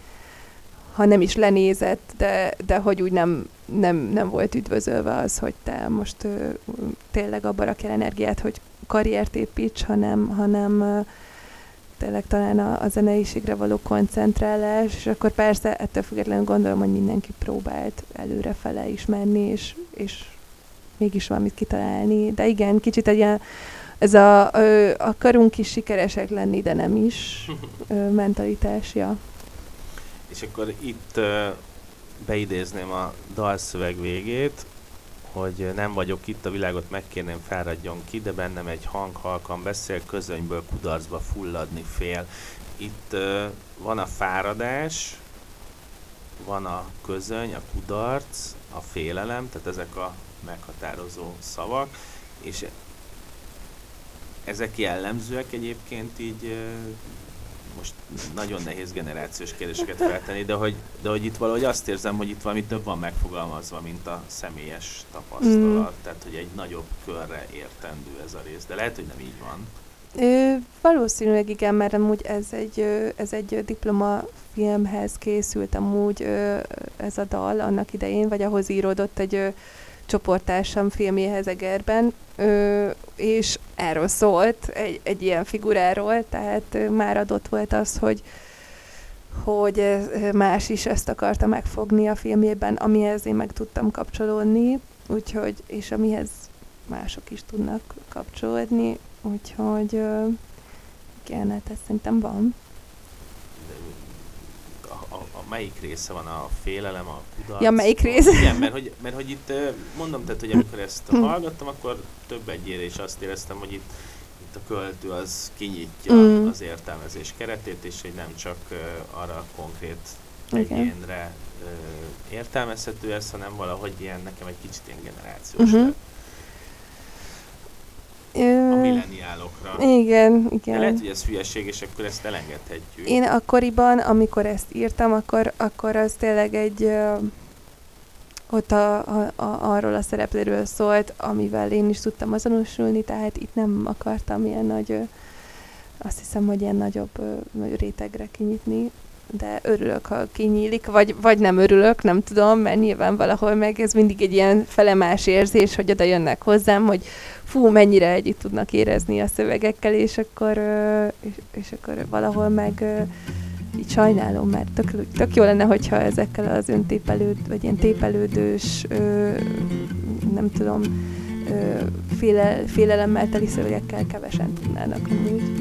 ha nem is lenézett, de, de hogy úgy nem, nem, nem volt üdvözölve az, hogy te most ö, tényleg abba rakjál energiát, hogy karriert építs, hanem, hanem ö, tényleg talán a, a zeneiségre való koncentrálás, és akkor persze ettől függetlenül gondolom, hogy mindenki próbált előrefele is menni, és, és mégis valamit kitalálni. De igen, kicsit egy ilyen ez a, akarunk is sikeresek lenni, de nem is ö, mentalitás, ja. És akkor itt beidézném a dalszöveg végét, hogy nem vagyok itt, a világot megkérném fáradjon ki, de bennem egy hang halkan beszél, közönyből kudarcba fulladni fél. Itt ö, van a fáradás, van a közöny, a kudarc, a félelem, tehát ezek a meghatározó szavak, és ezek jellemzőek egyébként így most nagyon nehéz generációs kérdéseket feltenni, de hogy, de hogy itt valahogy azt érzem, hogy itt valami több van megfogalmazva, mint a személyes tapasztalat. Mm. Tehát, hogy egy nagyobb körre értendő ez a rész. De lehet, hogy nem így van. Ö, valószínűleg igen, mert amúgy ez egy, ez egy diplomafilmhez készült amúgy ez a dal annak idején, vagy ahhoz íródott egy csoporttársam filmjéhez Egerben, ö, és erről szólt, egy, egy ilyen figuráról, tehát már adott volt az, hogy hogy más is ezt akarta megfogni a filmjében, amihez én meg tudtam kapcsolódni, úgyhogy, és amihez mások is tudnak kapcsolódni, úgyhogy igen, hát ez szerintem van. Melyik része van a félelem, a kudarc? Ja, melyik a- rész? Igen, mert hogy, mert hogy itt mondom, tehát, hogy amikor ezt Hm. hallgattam, akkor több egyére is azt éreztem, hogy itt, itt a költő az kinyitja Mm. az értelmezés keretét, és hogy nem csak arra konkrét egyénre ö, értelmezhető ez, hanem valahogy ilyen, nekem egy kicsit ilyen generációs lett. A Ö, milleniálokra. igen, De igen. lehet, hogy ez hülyeség, és akkor ezt elengedhetjük. Én akkoriban, amikor ezt írtam, akkor, akkor az tényleg egy ö, ott a, a, a, arról a szereplőről szólt, amivel én is tudtam azonosulni, tehát itt nem akartam ilyen nagy, ö, azt hiszem, hogy ilyen nagyobb ö, rétegre kinyitni, de örülök, ha kinyílik, vagy, vagy nem örülök, nem tudom, mert nyilván valahol meg ez mindig egy ilyen felemás érzés, hogy oda jönnek hozzám, hogy fú, mennyire együtt tudnak érezni a szövegekkel, és akkor, és, és akkor valahol meg így sajnálom, mert tök, tök jó lenne, hogyha ezekkel az öntépelőd, vagy ilyen tépelődős, nem tudom, féle, félelemmel teli szövegekkel kevesen tudnának amúgy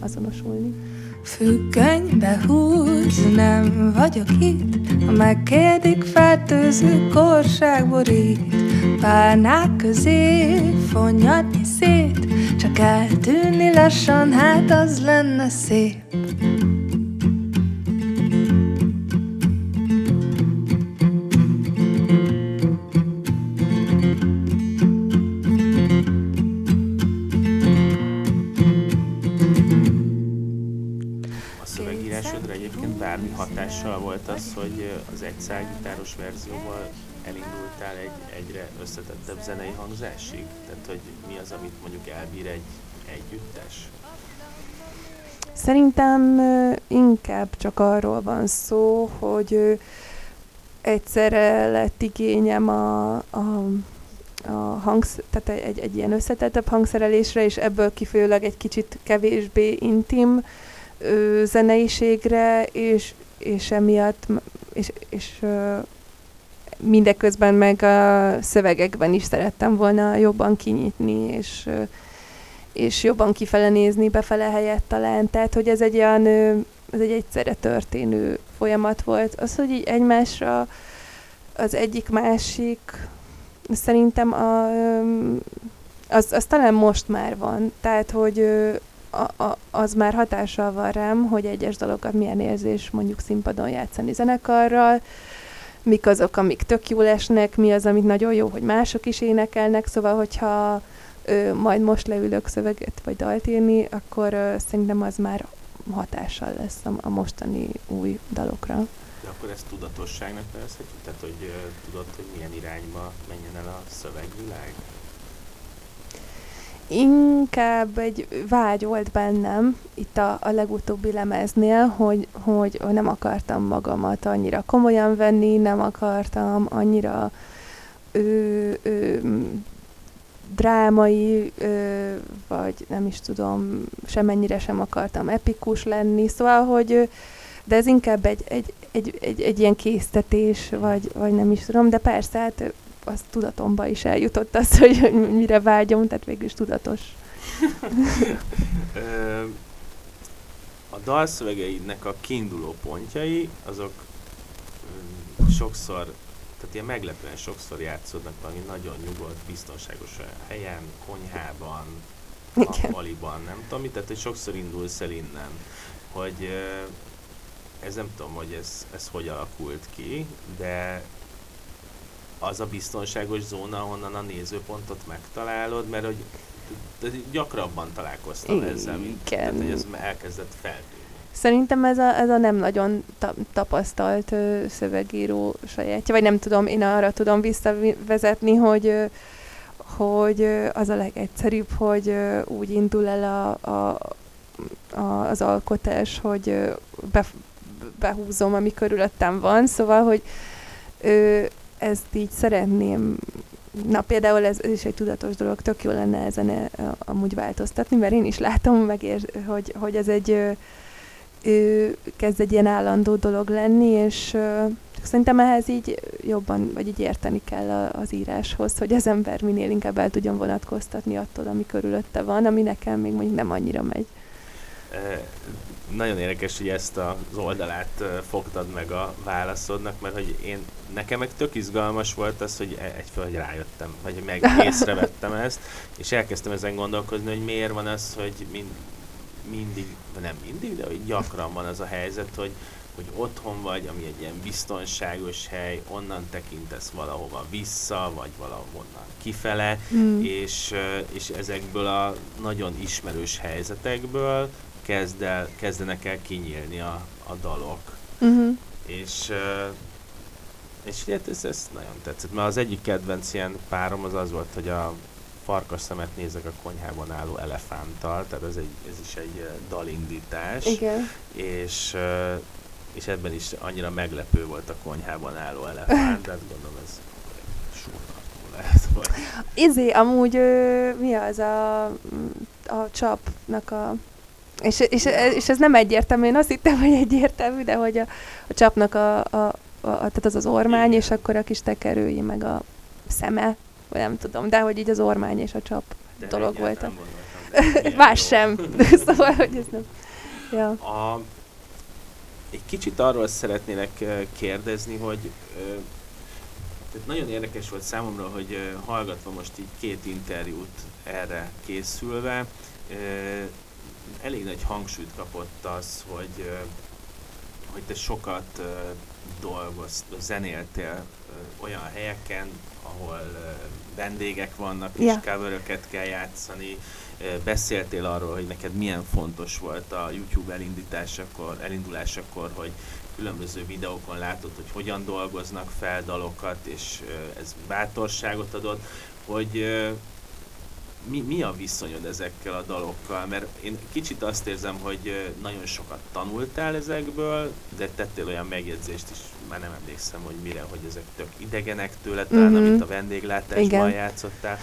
azonosulni. Függönybe húz, nem vagyok itt. Ha megkérdik, fertőző korság borít. Párnák közé fonyadni szét. Csak eltűnni lassan, hát az lenne szép hatással volt az, hogy az egy szágitáros verzióval elindultál egy egyre összetettebb zenei hangzásig? Tehát, hogy mi az, amit mondjuk elbír egy együttes? Szerintem inkább csak arról van szó, hogy egyszerre lett igényem a, a, a hangsz, tehát egy, egy ilyen összetettebb hangszerelésre, és ebből kifolyólag egy kicsit kevésbé intim ö, zeneiségre, és, és emiatt, és, és mindeközben meg a szövegekben is szerettem volna jobban kinyitni, és és jobban kifele nézni, befele helyett talán. Tehát, hogy ez egy olyan, ez egy egyszerre történő folyamat volt. Az, hogy így egymásra az egyik másik, szerintem a, az, az talán most már van. Tehát, hogy a, az már hatással van rám, hogy egyes dalokat milyen érzés mondjuk színpadon játszani zenekarral, mik azok, amik tök jól esnek, mi az, amit nagyon jó, hogy mások is énekelnek, szóval, hogyha ö, majd most leülök szöveget vagy dalt írni, akkor ö, szerintem az már hatással lesz a, a mostani új dalokra. De akkor ezt tudatosságnak nevezhetjük? Tehát, hogy ö, tudod, hogy milyen irányba menjen el a szövegvilág? Inkább egy vágy volt bennem itt a, a legutóbbi lemeznél, hogy, hogy nem akartam magamat annyira komolyan venni, nem akartam annyira ö, ö, drámai, ö, vagy nem is tudom, semennyire sem akartam epikus lenni, szóval, hogy de ez inkább egy, egy, egy, egy, egy ilyen késztetés, vagy, vagy nem is tudom, de persze, hát az tudatomba is eljutott az, hogy mire vágyom, tehát végül is tudatos. A dalszövegeidnek a kiinduló pontjai, azok sokszor, tehát ilyen meglepően sokszor játszódnak valami nagyon nyugodt, biztonságos helyen, konyhában, nappaliban, nem tudom mit, tehát hogy sokszor indulsz el innen, hogy ez nem tudom, hogy ez, ez hogy alakult ki, de az a biztonságos zóna, ahonnan a nézőpontot megtalálod, mert hogy gyakrabban találkoztam ezzel, mint tehát, hogy ez elkezdett feltűnni. Szerintem ez a, ez a nem nagyon ta- tapasztalt ö, szövegíró sajátja, vagy nem tudom, én arra tudom visszavezetni, hogy ö, hogy ö, az a legegyszerűbb, hogy ö, úgy indul el a, a, a, az alkotás, hogy ö, be, behúzom, ami körülöttem van, szóval, hogy ö, ezt így szeretném Na például ez, ez is egy tudatos dolog, tök jó lenne ezen ö, amúgy változtatni, mert én is látom, meg hogy, hogy ez egy ö, ö, kezd egy ilyen állandó dolog lenni, és ö, szerintem ehhez így jobban, vagy így érteni kell a, az íráshoz, hogy az ember minél inkább el tudjon vonatkoztatni attól, ami körülötte van, ami nekem még mondjuk nem annyira megy. Nagyon érdekes, hogy ezt az oldalát fogtad meg a válaszodnak, mert hogy én, nekem meg tök izgalmas volt az, hogy e, egyföl, hogy rájöttem, vagy meg észrevettem ezt, és elkezdtem ezen gondolkozni, hogy miért van az, hogy mind, mindig, nem mindig, de hogy gyakran van az a helyzet, hogy, hogy otthon vagy, ami egy ilyen biztonságos hely, onnan tekintesz valahova vissza, vagy valahonnan kifele, mm. és, és ezekből a nagyon ismerős helyzetekből kezd el, kezdenek el kinyílni a, a dalok. Uh-huh. És, és hát ez, ez nagyon tetszett, mert az egyik kedvenc ilyen párom az az volt, hogy a farkas szemet nézek a konyhában álló elefánttal, tehát ez, egy, ez is egy dalindítás. Igen. És, és ebben is annyira meglepő volt a konyhában álló elefánt, tehát gondolom ez súrtartó lehet. Vagy. Izé, amúgy mi az a, a csapnak a és, és, és ez nem egyértelmű, én azt hittem, hogy egyértelmű, de hogy a, a csapnak a, a, a, tehát az az ormány, és akkor a kis tekerői, meg a szeme, vagy nem tudom, de hogy így az ormány és a csap de dolog volt. Más sem. szóval, hogy ez nem. Ja. A, egy kicsit arról szeretnének kérdezni, hogy tehát nagyon érdekes volt számomra, hogy hallgatva most így két interjút erre készülve, elég nagy hangsúlyt kapott az, hogy, hogy te sokat dolgozt, zenéltél olyan helyeken, ahol vendégek vannak, és yeah. coveröket kell játszani. Beszéltél arról, hogy neked milyen fontos volt a YouTube elindításakor, elindulásakor, hogy különböző videókon látod, hogy hogyan dolgoznak fel dalokat, és ez bátorságot adott, hogy mi, mi a viszonyod ezekkel a dalokkal? Mert én kicsit azt érzem, hogy nagyon sokat tanultál ezekből, de tettél olyan megjegyzést is, már nem emlékszem, hogy mire, hogy ezek tök idegenek tőle, talán mm-hmm. amit a vendéglátásban Igen. játszottál.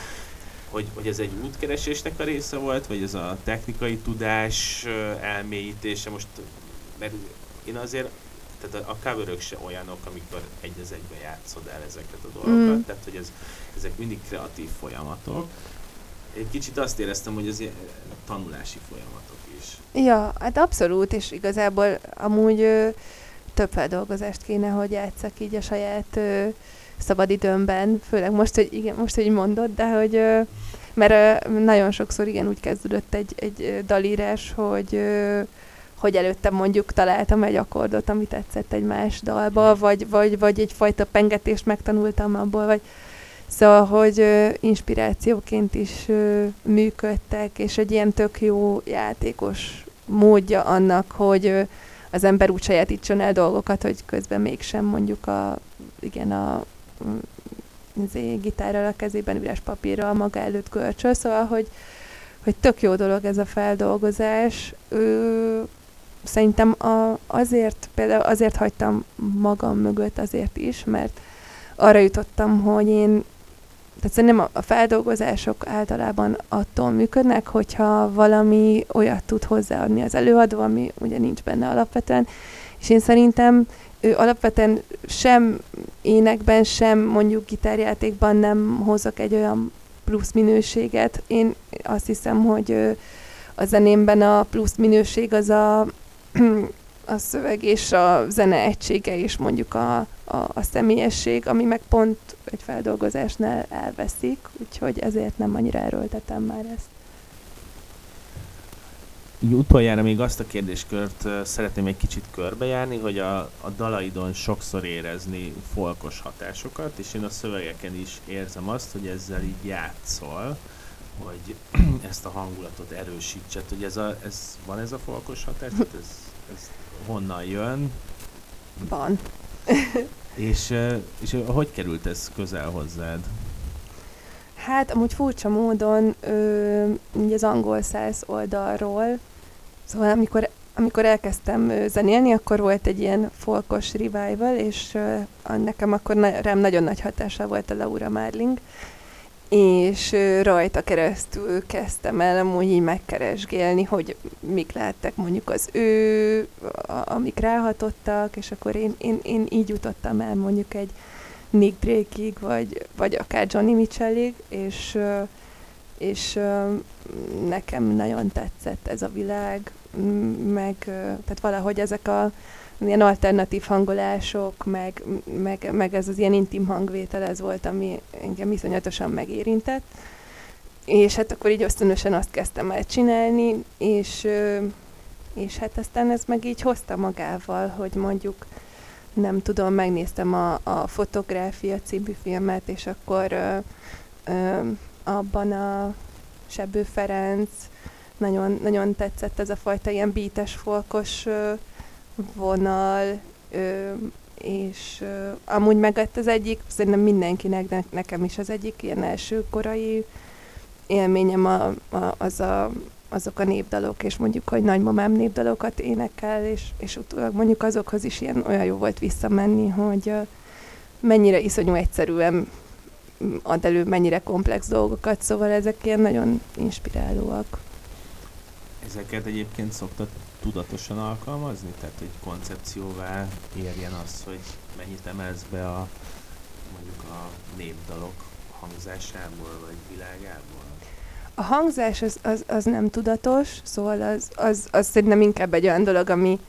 Hogy, hogy ez egy útkeresésnek a része volt, vagy ez a technikai tudás elmélyítése? Most, mert én azért tehát a coverök se olyanok, amikor egy az egybe játszod el ezeket a dolgokat, mm. tehát hogy ez, ezek mindig kreatív folyamatok egy kicsit azt éreztem, hogy ez ilyen tanulási folyamatok is. Ja, hát abszolút, és igazából amúgy ö, több feldolgozást kéne, hogy játszak így a saját ö, szabadidőmben, főleg most, hogy igen, most, hogy mondod, de hogy ö, mert ö, nagyon sokszor igen úgy kezdődött egy, egy dalírás, hogy ö, hogy előtte mondjuk találtam egy akkordot, ami tetszett egy más dalba, vagy, vagy, vagy egyfajta pengetést megtanultam abból, vagy Szóval, hogy ö, inspirációként is ö, működtek, és egy ilyen tök jó játékos módja annak, hogy ö, az ember úgy sajátítson el dolgokat, hogy közben mégsem mondjuk a, igen, a azért, gitárral a kezében, üres papírral maga előtt görcsöl, szóval, hogy, hogy tök jó dolog ez a feldolgozás. Ö, szerintem a, azért, például azért hagytam magam mögött azért is, mert arra jutottam, hogy én tehát szerintem a feldolgozások általában attól működnek, hogyha valami olyat tud hozzáadni az előadó, ami ugye nincs benne alapvetően, és én szerintem ő alapvetően sem énekben, sem mondjuk gitárjátékban nem hozok egy olyan plusz minőséget. Én azt hiszem, hogy a zenémben a plusz minőség az a, a szöveg és a zene egysége és mondjuk a, a, a személyesség, ami meg pont egy feldolgozásnál elveszik, úgyhogy ezért nem annyira erőltetem már ezt. Így utoljára még azt a kérdéskört szeretném egy kicsit körbejárni, hogy a, a dalaidon sokszor érezni folkos hatásokat, és én a szövegeken is érzem azt, hogy ezzel így játszol, hogy ezt a hangulatot erősítsed, hogy ez, a, ez van ez a folkos hatás, ez, ez honnan jön? Van. És, és hogy került ez közel hozzád? Hát amúgy furcsa módon ö, ugye az angol száz oldalról, szóval amikor, amikor elkezdtem zenélni, akkor volt egy ilyen folkos revival, és ö, nekem akkor na- rám nagyon nagy hatása volt a Laura Marling, és rajta keresztül kezdtem el amúgy így megkeresgélni, hogy mik lehettek mondjuk az ő, amik ráhatottak, és akkor én, én, én így jutottam el mondjuk egy Nick Drake-ig, vagy, vagy akár Johnny Mitchellig, és, és nekem nagyon tetszett ez a világ, meg tehát valahogy ezek a ilyen alternatív hangolások, meg, meg, meg ez az ilyen intim hangvétel, ez volt, ami engem iszonyatosan megérintett. És hát akkor így ösztönösen azt kezdtem el csinálni, és, és hát aztán ez meg így hozta magával, hogy mondjuk nem tudom, megnéztem a, a Fotográfia című filmet, és akkor ö, ö, abban a Sebő Ferenc nagyon, nagyon tetszett ez a fajta ilyen bítes, folkos ö, vonal, ö, és ö, amúgy meg lett az egyik, szerintem mindenkinek, ne, nekem is az egyik ilyen első korai élményem a, a, az a, azok a népdalok, és mondjuk, hogy nagymamám népdalokat énekel, és, és utólag mondjuk azokhoz is ilyen olyan jó volt visszamenni, hogy ö, mennyire iszonyú egyszerűen ad elő mennyire komplex dolgokat, szóval ezek ilyen nagyon inspirálóak. Ezeket egyébként szoktad tudatosan alkalmazni? Tehát, hogy koncepcióvá érjen az, hogy mennyit emelsz be a mondjuk a népdalok hangzásából, vagy világából? A hangzás az, az, az nem tudatos, szóval az, az, az szerintem inkább egy olyan dolog, ami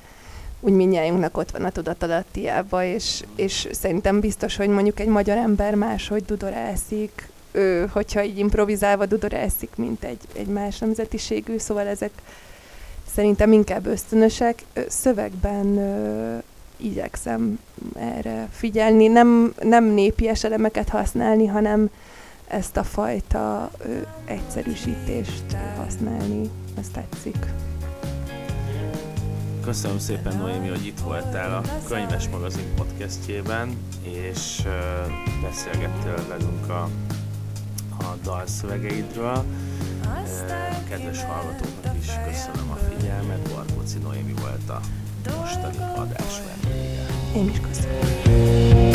úgy mindnyájunknak ott van a tudatalattiába, és, és szerintem biztos, hogy mondjuk egy magyar ember máshogy dudorászik, ő, hogyha így improvizálva dudorászik, mint egy, egy más nemzetiségű, szóval ezek szerintem inkább ösztönösek. Szövegben ö, igyekszem erre figyelni, nem, nem népies elemeket használni, hanem ezt a fajta ö, egyszerűsítést használni. Ez tetszik. Köszönöm szépen, Noémi, hogy itt voltál a Könyves Magazin podcastjében, és beszélgettél velünk a, a dalszövegeidről. Ö, Kedves hallgatóknak is köszönöm a figyelmet, Barkóci Noémi volt a mostani adás vendége. Én is köszönöm.